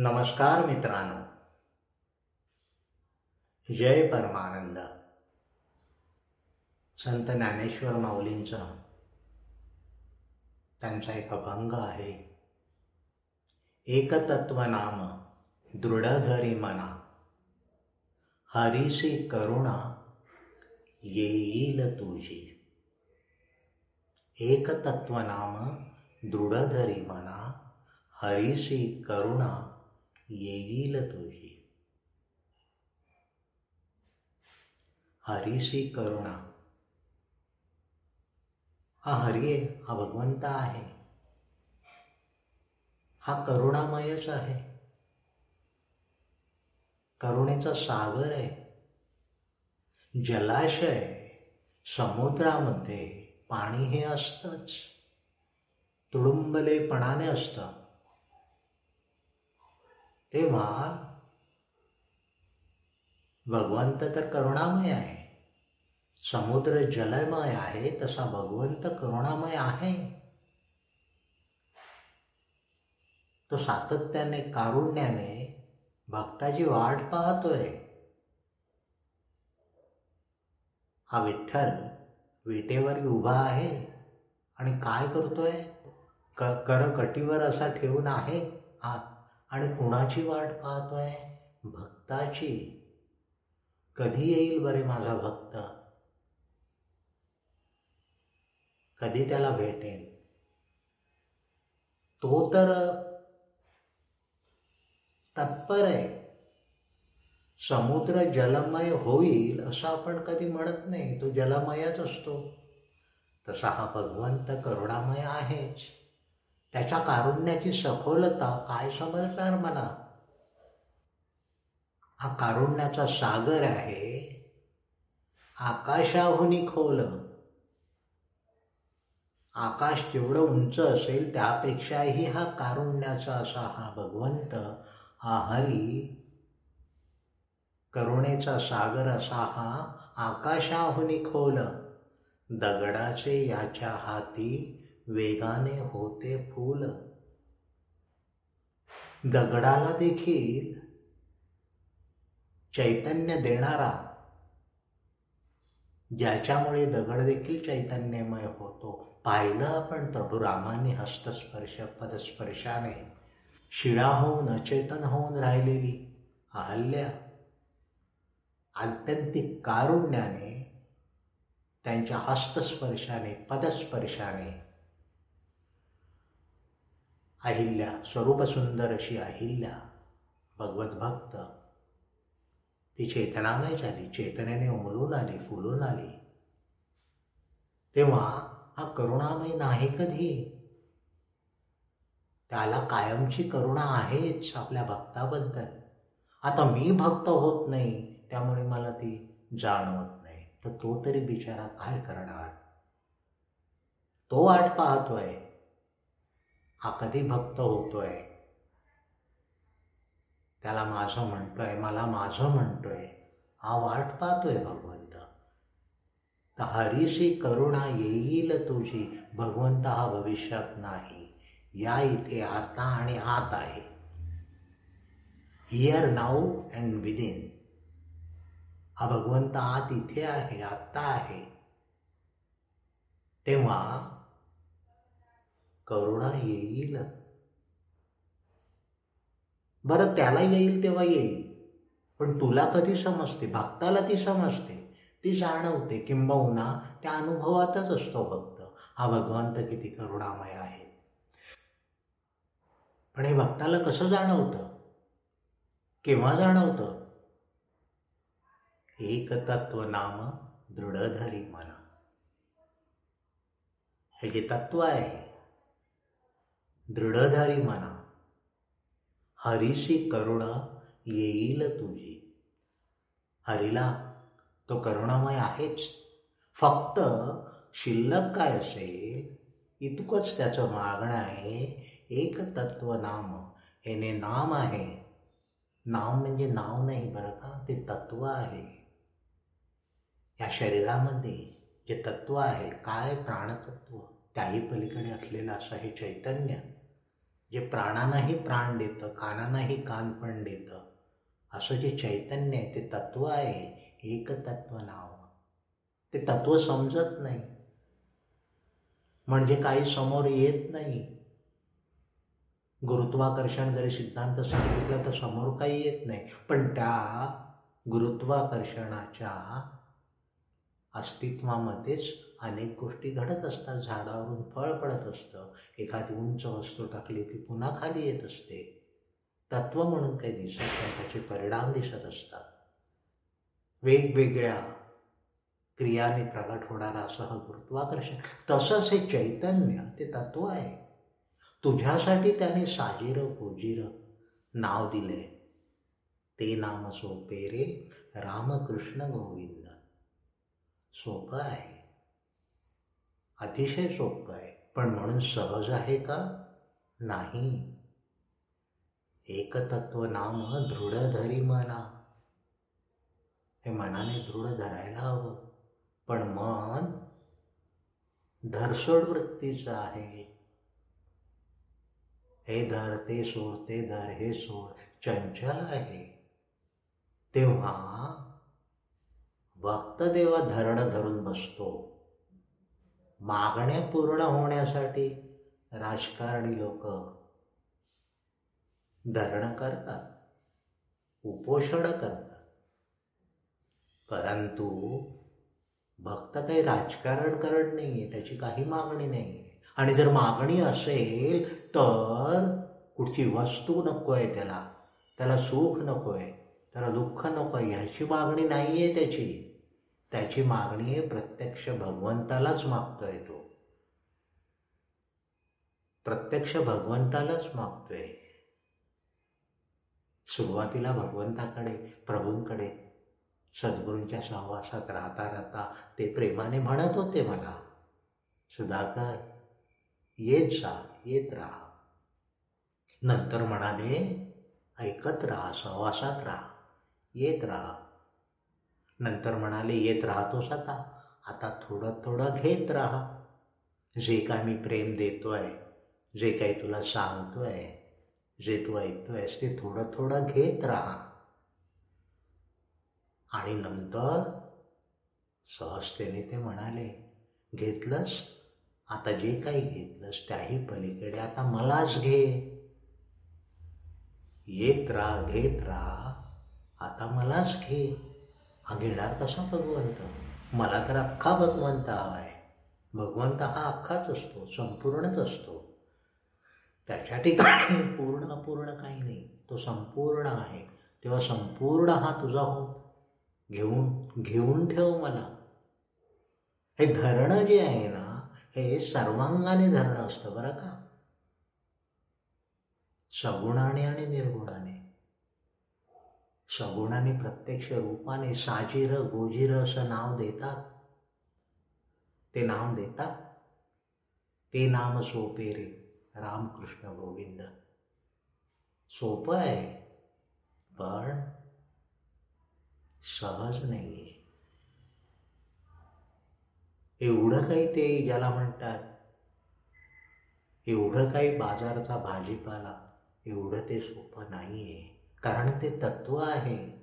नमस्कार मित्रांनो. जय परमानंद. संत ज्ञानेश्वर माऊलींचा त्यांचा एक अभंग आहे. एकतत्व नाम दृढधरी मना. हरिसी करुणा येईल तुझी. एकतत्व नाम दृढधरी मना. हरिसी करुणा येईल तुझी. हरीशी करुणा. हा हरिये हा भगवंत आहे. हा करुणामयच आहे. करुणेचा सागर आहे. जलाशय समुद्रामध्ये पाणी हे असतंच. तुडुंबलेपणाने असतं. तेव्हा भगवंत तर करुणामय आहे. समुद्र जलमय आहे तसा भगवंत करुणामय आहे. तो सातत्याने कारुण्याने भक्ताची वाट पाहतोय. हा विठ्ठल विटेवर उभा आहे आणि काय करतोय? क करकटीवर असा ठेवून आहे. हात आणि कुणाची वाट पाहतोय? भक्ताची. कधी येईल बरे माझा भक्त? कधी त्याला भेटेल? तो तर तत्पर आहे. समुद्र जलमय होईल असं आपण कधी म्हणत नाही. तो जलमयच असतो. तसा हा भगवंत करुणामय आहेच. त्याच्या कारुण्याची सखोलता काय समजणार मला? हा कारुण्याचा सागर आहे. आकाशाहून खोल आकाश जेवढं उंच असेल त्यापेक्षाही हा कारुण्याचा असा हा भगवंत हा हरी करुणेचा सागर असा हा आकाशाहून खोल दगडाचे याच्या हाती वेगाने होते फूल. दगडाला देखील चैतन्य देणारा ज्याच्यामुळे दगड देखील चैतन्यमय होतो. पाहिलं आपण प्रभू रामाने हस्तस्पर्श पदस्पर्शाने. शिळा होऊन अचेतन होऊन राहिलेली अहल्या आत्यंतिक कारुण्याने त्यांच्या हस्तस्पर्शाने पदस्पर्शाने अहिल्या स्वरूप सुंदर अशी अहिल्या भगवत भक्त. ती चेतनामय झाली चेतनेने उमलून आली फुलून आली. तेव्हा हा करुणामय नाही कधी? त्याला कायमची करुणा आहेच आपल्या भक्ताबद्दल. आता मी भक्त होत नाही त्यामुळे मला ती जाणवत नाही. तर तो तरी बिचारा काय करणार? तो वाट पाहतोय. हा कधी भक्त होतोय? त्याला माझं म्हणतोय मला माझं म्हणतोय हा वाट पाहतोय भगवंत. तर हरीशी करुणा येईल तुझी भगवंत हा भविष्यात नाही. या इथे आता आणि आत आहे. हिअर नाऊ अँड विदिन हा भगवंत आत इथे आहे आत्ता आहे. तेव्हा करुणा येईल. बरं त्याला येईल तेव्हा येईल. पण तुला कधी समजते? भक्ताला ती समजते. ती जाणवते किंबहुना त्या अनुभवातच असतो भक्त हा भगवंत किती करुणामय आहे. पण हे भक्ताला कसं जाणवतं? केव्हा जाणवतं? एक तत्व नाम दृढधरी मना. हे जे तत्व आहे दृढधारी मना. हरीशी करुणा येईल तुझी. हरीला तो करुणामय आहेच. फक्त शिल्लक काय असेल इतकंच त्याचं मागणं आहे. एक तत्व नाम हेने नाम आहे. नाम म्हणजे नाव नाही बरं का ते तत्व आहे. या शरीरामध्ये जे तत्व आहे काय प्राणतत्व त्याही पलीकडे असलेलं असं हे चैतन्य जे प्राणांनाही प्राण देतं कानांनाही कान पण देतं. असं जे चैतन्य आहे ते तत्व आहे एक तत्व नाव. ते तत्व समजत नाही. म्हणजे काही समोर येत नाही. गुरुत्वाकर्षण जरी सिद्धांत सांगितलं तर समोर काही येत नाही. पण त्या गुरुत्वाकर्षणाच्या अस्तित्वामध्येच अनेक गोष्टी घडत असतात. झाडावरून फळ पडत असतं. एखादी उंच वस्तू टाकली ती पुन्हा खाली येत असते. तत्व म्हणून काही दिसत नाही त्याचे परिणाम दिसत असतात. वेगवेगळ्या क्रियाने प्रगट होणारा असं गुरुत्वाकर्षण तसंच हे चैतन्य ते तत्व आहे. तुझ्यासाठी त्याने साजीर गोजीर नाव दिले ते नाम सोपे रे. रामकृष्ण गोविंद. सोपं आहे. अतिशय सोपं आहे. पण म्हणून सहज आहे का? नाही. एकतत्व नाम दृढ धरी मना. हे मनाने दृढ धरायला हवं. पण मन धरसोड वृत्तीचं आहे. हे धर ते सोड ते धर हे सोड चंचल आहे. तेव्हा भक्त देवा धरण धरून बसतो. मागण्या पूर्ण होण्यासाठी राजकारणी लोक धरण करतात उपोषण करतात. परंतु भक्त काही राजकारण करत नाहीये त्याची काही मागणी नाही आणि जर मागणी असेल तर कुठची वस्तू नको आहे त्याला त्याला सुख नको आहे त्याला दुःख नको आहे ह्याची मागणी नाही आहे त्याची. त्याची मागणी आहे प्रत्यक्ष भगवंतालाच मागतोय तो. प्रत्यक्ष भगवंतालाच मागतोय. सुरुवातीला भगवंताकडे प्रभूंकडे सद्गुरूंच्या सहवासात राहता राहता ते प्रेमाने म्हणत होते मला सुधाकर येत जा येत राहा. नंतर म्हणाले ऐकत राहा सहवासात राहा येत राहा. नंतर म्हणाले येत राहतोस आता. आता थोडं थोडं घेत राहा. जे काय मी प्रेम देतोय जे काही तुला सांगतोय जे तू ऐकतोयस ते थोडं थोडं घेत राहा. आणि नंतर सहजतेने ते म्हणाले घेतलंस? आता जे काही घेतलंस त्याही पलीकडे आता मलाच घे. येत राहा घेत राहा. आता मलाच घे. हा घेणार कसा भगवंत? मला तर अख्खा भगवंत हवाय. भगवंत हा अख्खाच असतो संपूर्णच असतो. त्याच्या ठिकाणी पूर्ण अपूर्ण काही नाही. तो संपूर्ण आहे. तेव्हा संपूर्ण हा तुझा होत घेऊन घेऊन ठेव मला. हे धरणं जे आहे ना हे सर्वांगाने धरणं असतं बरं का? सगुणाने आणि निर्गुणाने. सगुणाने प्रत्यक्ष रूपाने साजीर गोजीर असं नाव देतात. ते नाव देतात? ते नाम सोपे रे रामकृष्ण गोविंद. सोपं आहे पण सहज नाहीये. एवढं काही ते ज्याला म्हणतात एवढं काही बाजारचा भाजीपाला एवढं ते सोपं नाहीये. कारण ते तत्व आहे.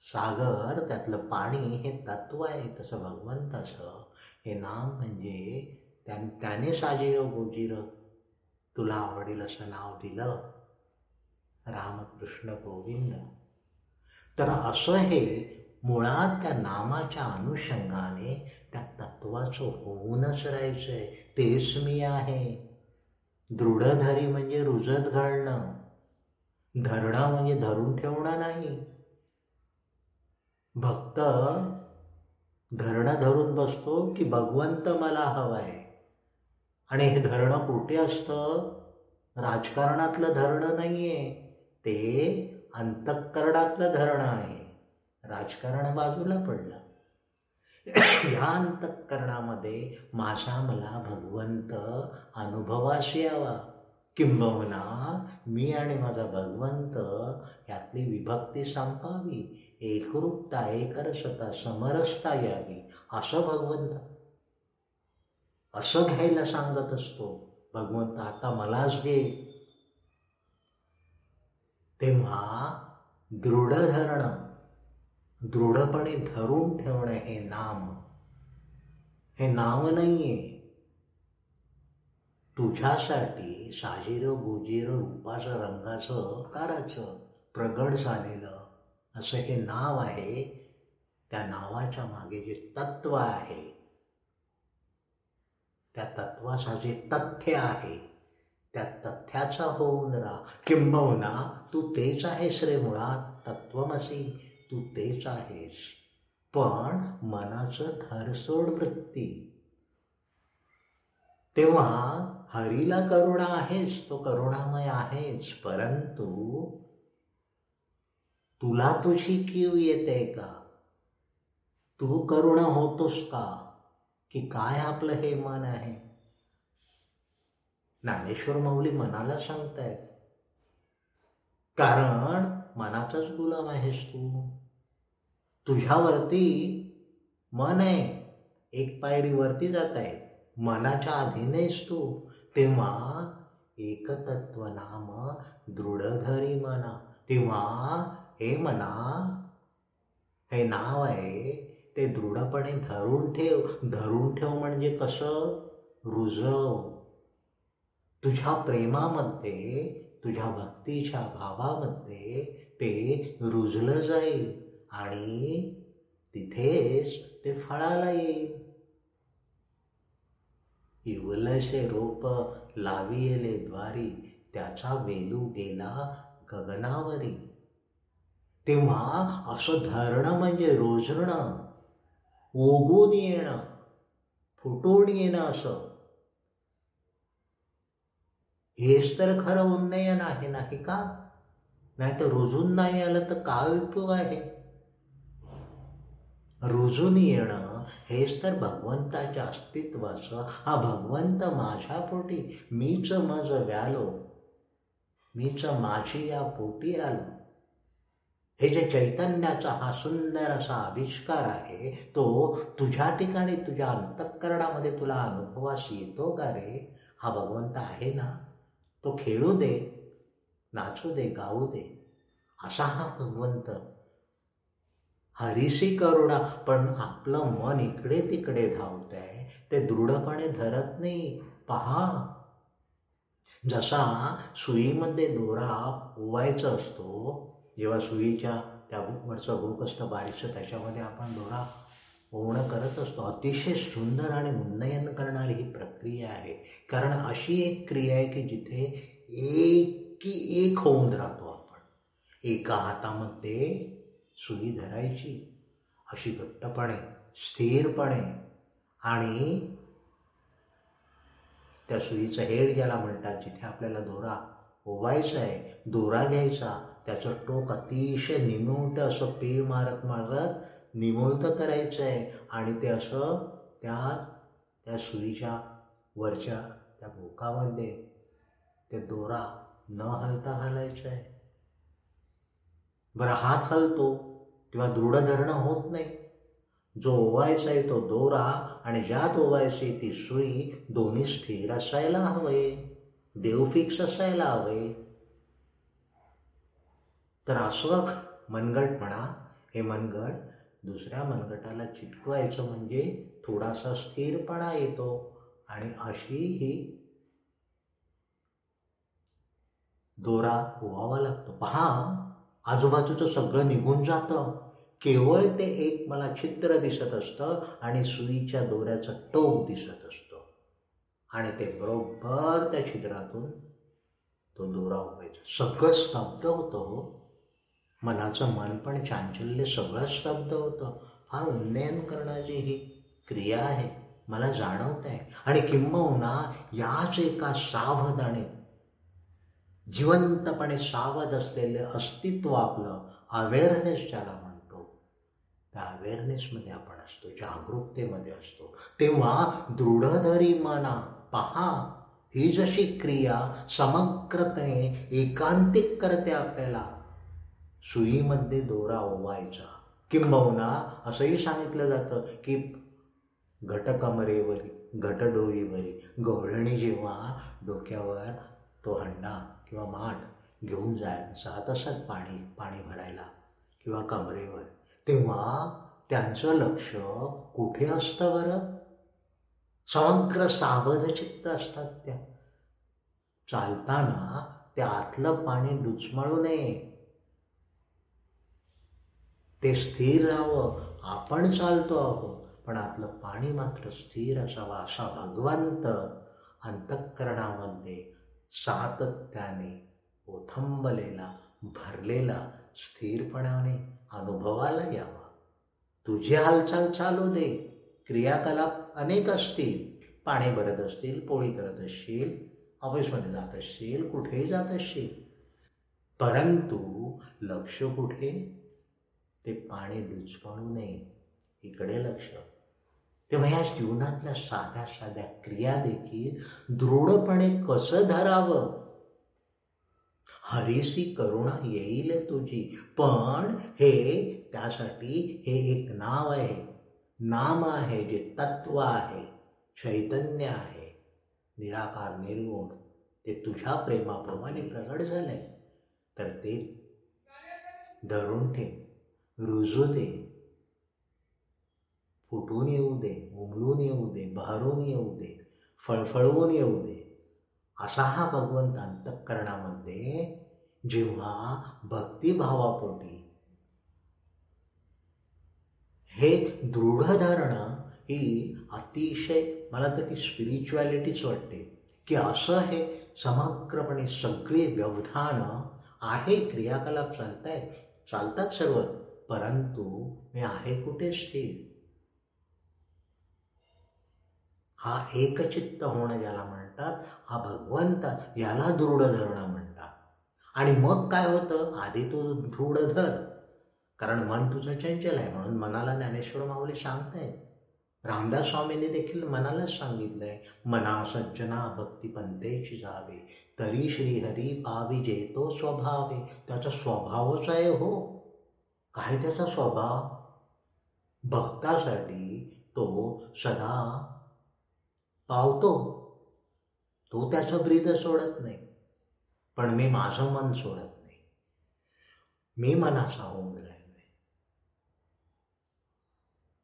सागर त्यातलं पाणी हे तत्व आहे. तसं भगवंताचं हे नाम म्हणजे त्याने साजीर गोजीर. तुला आवडेल असं नाव दिलं. रामकृष्ण गोविंद. तर असं हे मुळात त्या नामाच्या अनुषंगाने त्या तत्वाचं होऊनच राहायचंय. तेच मी आहे. दृढधारी म्हणजे रुजत घालणं. धरणा म्हणजे धरून ठेवणं नाही. भक्त धरणं धरून बसतो की भगवंत मला हवाय. आणि हे धरणं कुठे असतं? राजकारणातलं धरणं नाहीये. ते अंतःकरणातलं धरणं आहे. राजकारण बाजूला पडलं. या अंतःकरणामध्ये माझा मला भगवंत अनुभवास यावा. किंबहुना मी आणि माझा भगवंत यातली विभक्ती संपावी एकरूपता एकरसता समरसता यावी असं भगवंत. असं घ्यायला सांगत असतो. भगवंत आता मलाच घे तेव्हा दृढ धरणं दृढपणे धरून ठेवणं हे नाम. हे नाम नाहीये. तुझ्यासाठी साजेर गोजेर रूपाचं रंगाचं काराचं प्रगड झालेलं असं हे नाव आहे. त्या नावाच्या मागे जे तत्व आहे त्या तत्वाचा जे तथ्य आहे त्या तथ्याचा होऊन राहा किंबहुना तू तेच आहेस रे मुळात तत्वमसी तू तेच आहेस. पण मनाचं धरसोड वृत्ती तेव्हा हरीला करुणा आहेस तो करुणामय आहेस परंतु तुला तुझी कीव येते का? तू करुणा होतोस का? की काय आपलं हे मन आहे? ज्ञानेश्वर माऊली मनाला सांगतायत. कारण मनाचाच गुलाम आहेस तू. तुझ्यावरती मन आहे एक पायरी वरती जात आहेत मनाच्या अधीनेच तू. तेव्हा एकतत्व नाम दृढधरी मना. तेव्हा हे मना हे नाव आहे ते दृढपणे धरून ठेव. धरून ठेव म्हणजे कसं? रुजव. तुझ्या प्रेमामध्ये तुझ्या भक्तीच्या भावामध्ये ते रुजलं जाईल आणि तिथेच ते फळाला येईल. इवलसे रोप लाविले द्वारी त्याचा वेलू गेला गगनावरी. तेव्हा असं धरणं म्हणजे रोजणं ओगून येणं फुटून येणं असं. हेच तर खरं उन्नयन आहे नाही का? नाही तर रुजून नाही आलं तर काय उपयोग आहे? रुजून येणं. हेच तर भगवंताच्या अस्तित्वाचं. हा भगवंत माझ्या पोटी मीच मज व्यालो. मीच माझी या पोटी आलो. हे जे चैतन्याचा हा सुंदर असा आविष्कार आहे तो तुझ्या ठिकाणी तुझ्या अंतःकरणामध्ये तुला अनुभवास येतो का रे? हा भगवंत आहे ना? तो खेळू दे नाचू दे गाऊ दे. असा हा भगवंत हरिसी करुणा. पण आपलं मन इकडे तिकडे धावत आहे ते दृढपणे धरत नाही. पहा. जसा सुईमध्ये दोरा ओवायचा असतो जेव्हा सुईच्या त्या वरचं भूक असतं बारीकचं त्याच्यामध्ये आपण दोरा ओवणं करत असतो अतिशय सुंदर आणि उन्नयन करणारी ही प्रक्रिया आहे. कारण अशी एक क्रिया आहे की जिथे एक की एक होऊन राहतो आपण. एका हातामध्ये सुई धरायची. अशी घट्टपणे स्थिरपणे आणि त्या सुईचा हेड ज्याला म्हणतात जिथे आपल्याला दोरा ओवायचा आहे दोरा घ्यायचा त्याचं टोक अतिशय निमूट असं पीळ मारत मारत निमुळतं करायचं आहे आणि ते असं त्या त्या सुईच्या वरच्या त्या भोकामध्ये ते दोरा न हलता घालायचं आहे. बरं हात हलतो. तेव्हा दृढ धरणं होत नाही. जो ओवायचा आहे तो दोरा आणि ज्यात ओवायची ती सुई दोन्ही स्थिर असायला हवे. देव फिक्स असायला हवे. तर अस्वख मनगट म्हणा हे मनगट दुसऱ्या मनगटाला चिटकवायचं म्हणजे थोडासा स्थिरपणा येतो आणि अशी ही दोरा ओवावा लागतो. पहा आजूबाजूचं सगळं निघून जातं. केवळ ते एक मला छिद्र दिसत असतं आणि सुईच्या दोऱ्याचं टोक दिसत असतं. आणि ते बरोबर त्या छिद्रातून तो दोरा उभायचा सगळं स्तब्ध होतं हो. मनाचं मन पण चांचल्य सगळं स्तब्ध होतं. फार उन्नयन करण्याची ही क्रिया आहे. मला जाणवत आहे आणि किंबहुना याच एका सावधाने जिवंतपणे सावध असलेले अस्तित्व आपलं अवेअरनेस ज्याला म्हणतो त्या अवेअरनेसमध्ये आपण असतो जागरूकतेमध्ये असतो. तेव्हा दृढधरी मना पहा. ही जशी क्रिया समग्रतेने एकांतिक करते आपल्याला सुईमध्ये दोरा ओवायचा किंबहुना असंही सांगितलं जातं की घटकमरेवरी घटडोईवरी गवळणी जेव्हा डोक्यावर तो हंडा किंवा माठ घेऊन जाय जात असत पाणी पाणी भरायला किंवा कमरेवर तेव्हा त्यांचं लक्ष कुठे असतं बरं? समग्र सावधचित्त असतात त्या. चालताना त्या आतलं पाणी डुचमळू नये. ते स्थिर राहावं. आपण चालतो आहोत पण आतलं पाणी मात्र स्थिर असावं असा भगवंत अंतःकरणामध्ये सातत्याने ओथंबलेला भरलेला स्थिरपणाने अनुभवाला यावा. तुझी हालचाल चालू दे. क्रियाकलाप अनेक असतील. पाणी भरत असतील पोळी करत असशील ऑफिसमध्ये जात असशील कुठेही जात असशील. परंतु लक्ष कुठे? ते पाणी डुचपणू नये. इकडे लक्ष. तेव्हा ह्या जीवनातल्या साध्या साध्या क्रिया देखील दृढपणे कसं धरावं? हरीसी करुणा येईल तुझी पण हे त्यासाठी हे एक नाव आहे. नाम आहे जे तत्व आहे चैतन्य आहे. निराकार निर्गुण ते तुझ्या प्रेमाप्रमाणे प्रगट झालंय. तर ते धरून ठेव रुजू दे फुटून येऊ दे उमलून येऊ दे बहरून येऊ दे फळफळवून येऊ दे असा हा भगवंत अंतःकरणामध्ये जेव्हा भक्तिभावापोटी हे दृढ ही अतिशय मला तर ती स्पिरिच्युॲलिटीच वाटते की असं हे समग्रपणे सगळे व्यवधानं आहे क्रियाकलाप चालत आहे चालतात सर्व परंतु मी आहे कुठे स्थिर? हा एकचित्त होणं ज्याला म्हणतात हा भगवंत याला दृढ धरणं म्हणतात. आणि मग काय होतं? आधी तो दृढ धर. कारण मन तुझं चंचल आहे म्हणून मनाला ज्ञानेश्वर माऊली सांगतायत. रामदास स्वामींनी देखील मनालाच सांगितलंय मना सज्जना भक्ती पंथेची जावे तरी श्रीहरी पावी जेतो स्वभावे. त्याचा स्वभावच आहे हो. काय त्याचा स्वभाव? भक्तासाठी तो सदा पावतो. तो त्याचं ब्रीद सोडत नाही. पण मी माझं मन सोडत नाही. मी मनाचा होऊन राहिलोय.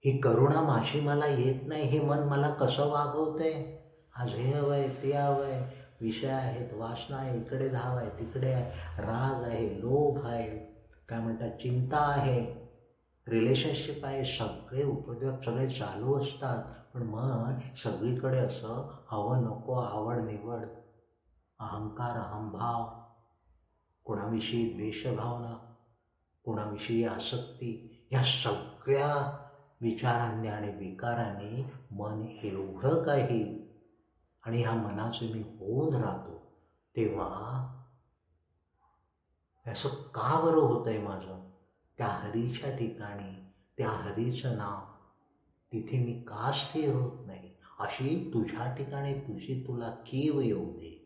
ही करुणा माझी मला येत नाही. हे मन मला कसं वागवतंय? आज हे हवंय ते हवंय. विषय आहेत वासना आहे. इकडे धाव आहे तिकडे आहे. राग आहे लोभ आहे. काय म्हणतात? चिंता आहे. रिलेशनशिप आहे. सगळे उपद्रव सगळे चालू असतात. पण मग सगळीकडे असं हवं नको आवड निवड अहंकार अहंभाव कोणाविषयी द्वेषभावना कोणाविषयी आसक्ती ह्या सगळ्या विचारांनी आणि विकारांनी मन एवढं काही आणि ह्या मनाचे मी होऊन राहतो तेव्हा असं का बरं होतंय माझं? त्या हरीच्या ठिकाणी त्या हरीचं नाव तिथे मी का स्थिर होत नाही? अशी तुझ्या ठिकाणी तुझी तुला कीव येऊ दे.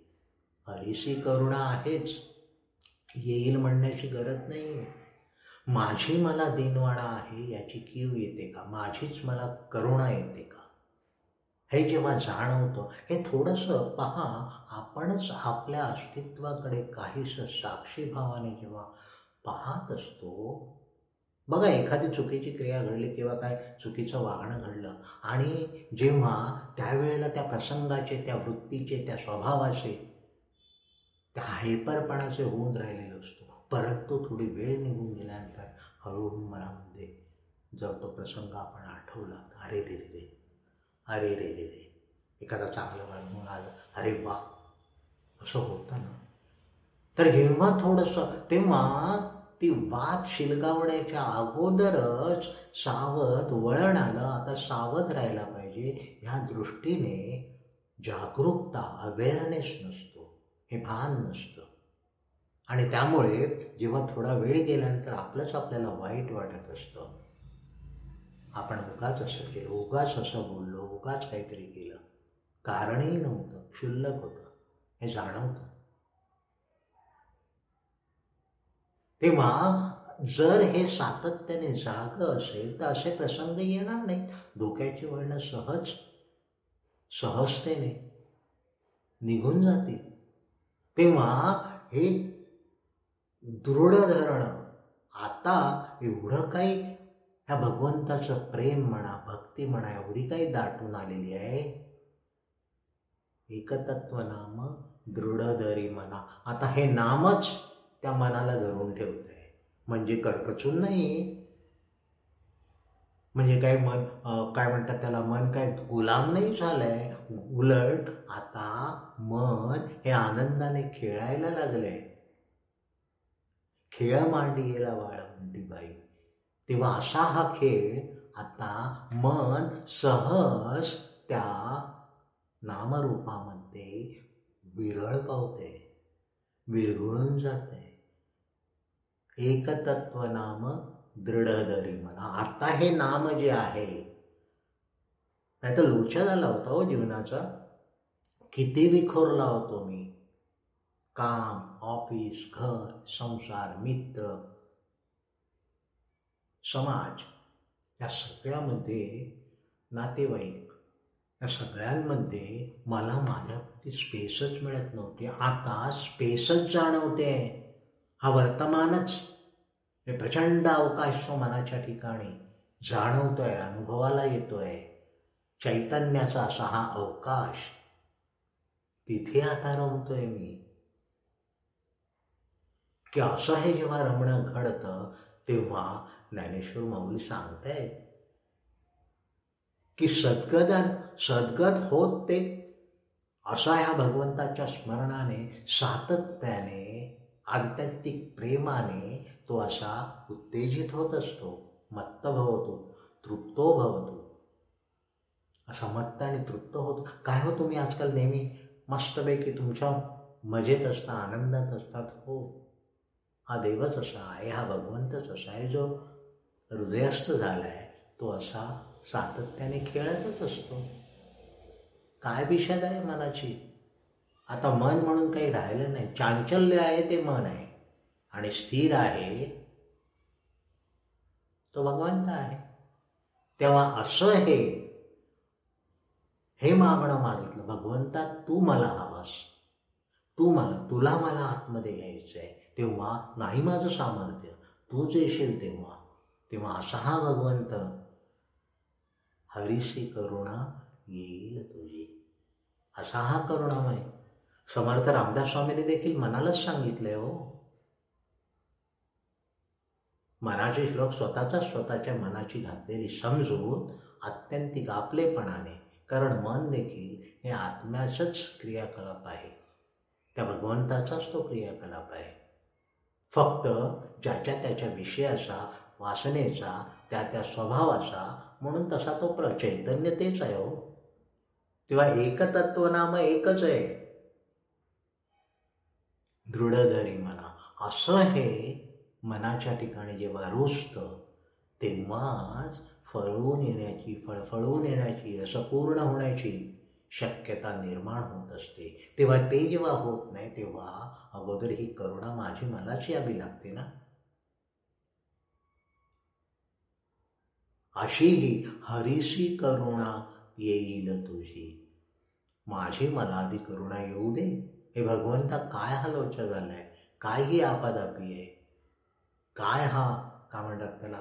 हरीशी करुणा आहेच. येईल म्हणण्याची गरज नाही आहे माझी मला दिनवाणा आहे याची कीव येते का? माझीच मला करुणा येते का? हे जेव्हा जाणवतं हे थोडंसं पहा आपणच आपल्या अस्तित्वाकडे काहीसं साक्षीभावाने जेव्हा पाहत असतो बघा एखादी चुकीची क्रिया घडली किंवा काय चुकीचं वागणं घडलं आणि जेव्हा त्यावेळेला त्या प्रसंगाचे त्या वृत्तीचे त्या स्वभावाचे त्या हायपरपणाचे होऊन राहिलेलो असतो. परंतु थोडी वेळ निघून गेल्यानंतर हळूहळू मनामध्ये जर तो प्रसंग आपण आठवला अरे रे रे रे अरे रे रे रे एखादा चांगलं म्हणून आलं अरे वा असं होतं ना? तर जेव्हा थोडंसं तेव्हा ती वाद शिलगावण्याच्या अगोदरच सावध वळण आलं आता सावध राहायला पाहिजे. ह्या दृष्टीने जागरूकता अवेअरनेस नसतो. हे भान नसतं. आणि त्यामुळे जेव्हा थोडा वेळ गेल्यानंतर आपलंच आपल्याला वाईट वाटत असतं. आपण उगाच असं केलं उगाच असं बोललो उगाच काहीतरी केलं. कारणही नव्हतं क्षुल्लक होतं. हे जाणवतं. तेव्हा जर हे सातत्याने जाग असेल तर असे प्रसंग येणार नाहीत. डोक्याची वळणं सहज सहजतेने निघून जातील. तेव्हा हे दृढ धरणं आता एवढं काही ह्या भगवंताचं प्रेम म्हणा भक्ती म्हणा एवढी काही दाटून आलेली आहे. एकतत्व नाम दृढधरी म्हणा. आता हे नामच त्या मनाला धरून ठेवतंय. म्हणजे कर्कचून नाही. म्हणजे काय मन काय म्हणतात त्याला मन काय गुलाम नाही झालंय. उलट आता मन हे आनंदाने खेळायला लागलंय. खेळ मांडीला वाळ म्हणती बाई. तेव्हा असा हा खेळ आता मन सहज त्या नामरूपामध्ये विरळ पावते विरघळून जाते एकतत्व नाम दृढधरी म्हणा आता हे नाम जे आहे नाही तर लोचा झाला होता हो जीवनाचा. किती विखोरला होतो मी. काम ऑफिस घर संसार मित्र समाज. या सगळ्यामध्ये नातेवाईक या सगळ्यांमध्ये मला माझ्या स्पेसच मिळत नव्हती. आता स्पेसच जाणवते. हा वर्तमानच. हे प्रचंड अवकाश तो मनाच्या ठिकाणी जाणवतोय अनुभवाला येतोय. चैतन्याचा असा हा अवकाश तिथे आता रमतोय मी. की असं हे जेव्हा रमणं घडतं तेव्हा ज्ञानेश्वर माऊली सांगताय की सद्गद सद्गत होत ते. असा ह्या भगवंताच्या स्मरणाने सातत्याने आध्यात्मिक प्रेमाने तो असा उत्तेजित होत असतो मत्त भवतो तृप्तो भवतो. असा मत्त आणि तृप्त होतो. काय हो तुम्ही आजकाल नेहमी मस्तपैकी तुमच्या मजेत असता आनंदात असतात हो. हा देवच असा आहे हा भगवंतच असा आहे जो हृदयस्थ झाला आहे तो असा सातत्याने खेळतच असतो. काय विषद आहे मनाची? आता मन म्हणून काही राहिलं नाही. चांचल्य आहे ते मन आहे. आणि स्थिर आहे तो भगवंत आहे. तेव्हा असं हे हे मागणं मागितलं भगवंता तू मला हवास. तू मला तुला मला आतमध्ये घ्यायचं आहे तेव्हा नाही माझं सामर्थ्य. तूच येशील तेव्हा. तेव्हा असा हा भगवंत हरिशी करुणा येईल तुझी. असा हा करुणामय समर्थ रामदास स्वामीने देखील मनालाच सांगितलंय हो. मनाचे श्लोक स्वतःचाच स्वतःच्या मनाची घातलेली समजून आत्यंतिक आपलेपणाने कारण मन देखील हे आत्म्याचंच क्रियाकलाप आहे. त्या भगवंताचाच तो क्रियाकलाप आहे. फक्त ज्याच्या त्याच्या विषयाचा वासनेचा त्या त्या स्वभावाचा म्हणून तसा तो प्रचैतन्य तेच आहे हो. तेव्हा एकतत्व नाम एकच आहे. दृढधरी मना असं हे मनाच्या ठिकाणी जेव्हा रुजतं तेव्हाच फळवून येण्याची फळफळवून येण्याची असं पूर्ण होण्याची शक्यता निर्माण होत असते. तेव्हा ते जेव्हा होत नाही तेव्हा अगोदर ही करुणा माझी मलाच यावी लागते ना. अशी ही हरिसी करुणा येईल तुझी. माझी मला आधी करुणा येऊ दे. हे भगवंता काय हा लोचा झालाय? काय ही आपादापी आहे? काय हा? का म्हणतात त्याला?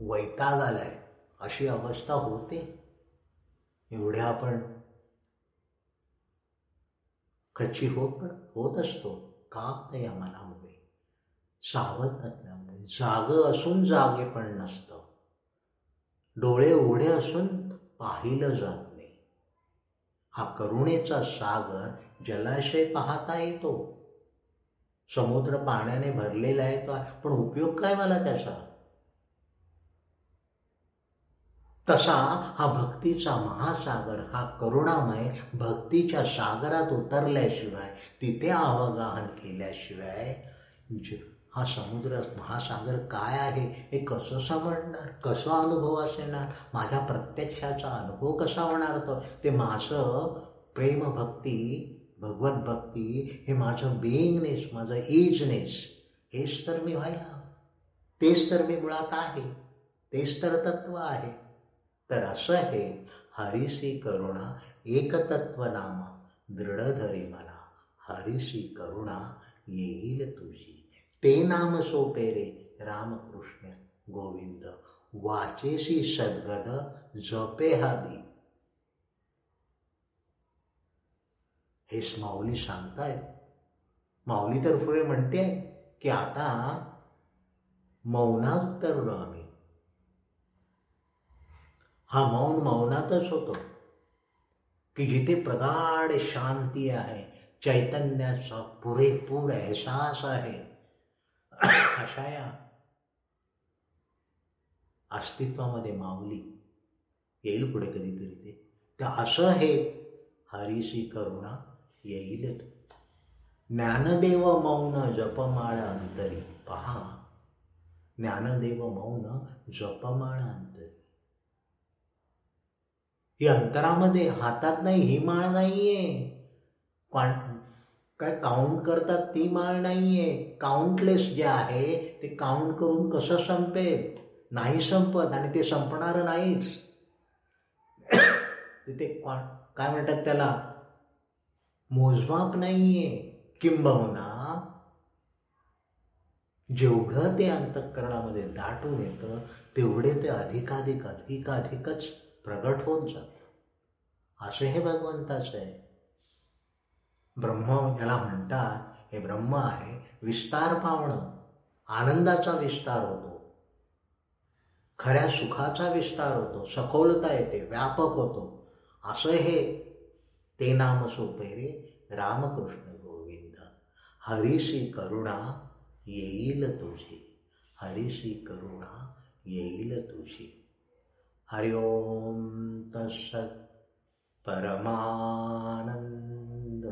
वैताग आलाय. अशी अवस्था होते. एवढ्या आपण कच्ची होत पण होत असतो. का नाही आम्हाला हवे? सावध नसल्यामुळे जाग असून जागे पण नसतं. डोळे उघडे असून पाहिलं जात नाही. हा करुणेचा सागर जलाशय पाहता येतो. समुद्र पाण्याने भरलेला आहे तो. पण उपयोग काय मला त्याचा? तसा हा भक्तीचा महासागर हा करुणामय भक्तीच्या सागरात उतरल्याशिवाय तिथे अवगाहन केल्याशिवाय हा समुद्र महासागर काय आहे हे कसं समजणार? कसं अनुभव असणार माझ्या प्रत्यक्षाचा अनुभव कसा होणार तो? ते माझं प्रेमभक्ती भगवत भक्ती हे माझं बेईंगनेस माझं एजनेस हेच तर मी व्हायला तेच तर मी मुळात आहे. तेच तर तत्व आहे. तर असं हे हरिसी करुणा एकतत्व नाम दृढ धरे मला हरिसी करुणा येईल तुझी. ते नाम सोपे रे रामकृष्ण गोविंद. वाचेसी सद्गद जपे हादी हेच माऊली सांगताय. माऊली तर पुढे म्हणते की आता मौनात उतरलो आम्ही. हा मौन मौनातच होतो. की जिथे प्रगाढ शांती आहे चैतन्याचा पुरेपूर एहसास आहे. अशा या अस्तित्वामध्ये माऊली येईल पुढे कधीतरी ते. तर असं हे हरिसी करुणा येईल ज्ञानदेव मौन जपमाळ अंतरी पहा. ज्ञानदेव मौन जपमाळ अंतरी ही अंतरामध्ये हातात नाही ही माळ नाहीये. काय काउंट करतात ती माळ नाहीये. काउंटलेस जे आहे ते काउंट करून कसं संपेल? नाही संपत आणि ते संपणार नाहीच. तिथे काय म्हणतात त्याला? मोजमाप नाहीये. किंबहुना जेवढं ते अंतःकरणामध्ये दाटून येतं तेवढे ते अधिकाधिक अधिकाधिकच प्रगट होत जात. असे हे भगवंताचं आहे. ब्रह्म याला म्हणतात हे ब्रह्म आहे विस्तार पावणं. आनंदाचा विस्तार होतो. खऱ्या सुखाचा विस्तार होतो. सखोलता येते व्यापक होतो. असं हे ते नाम सोपे रे रामकृष्ण गोविंद हरिशी करुणा येईल तुझी। हरिशी करुणा येईल तुझी। हरिओम तत्सत परमानंद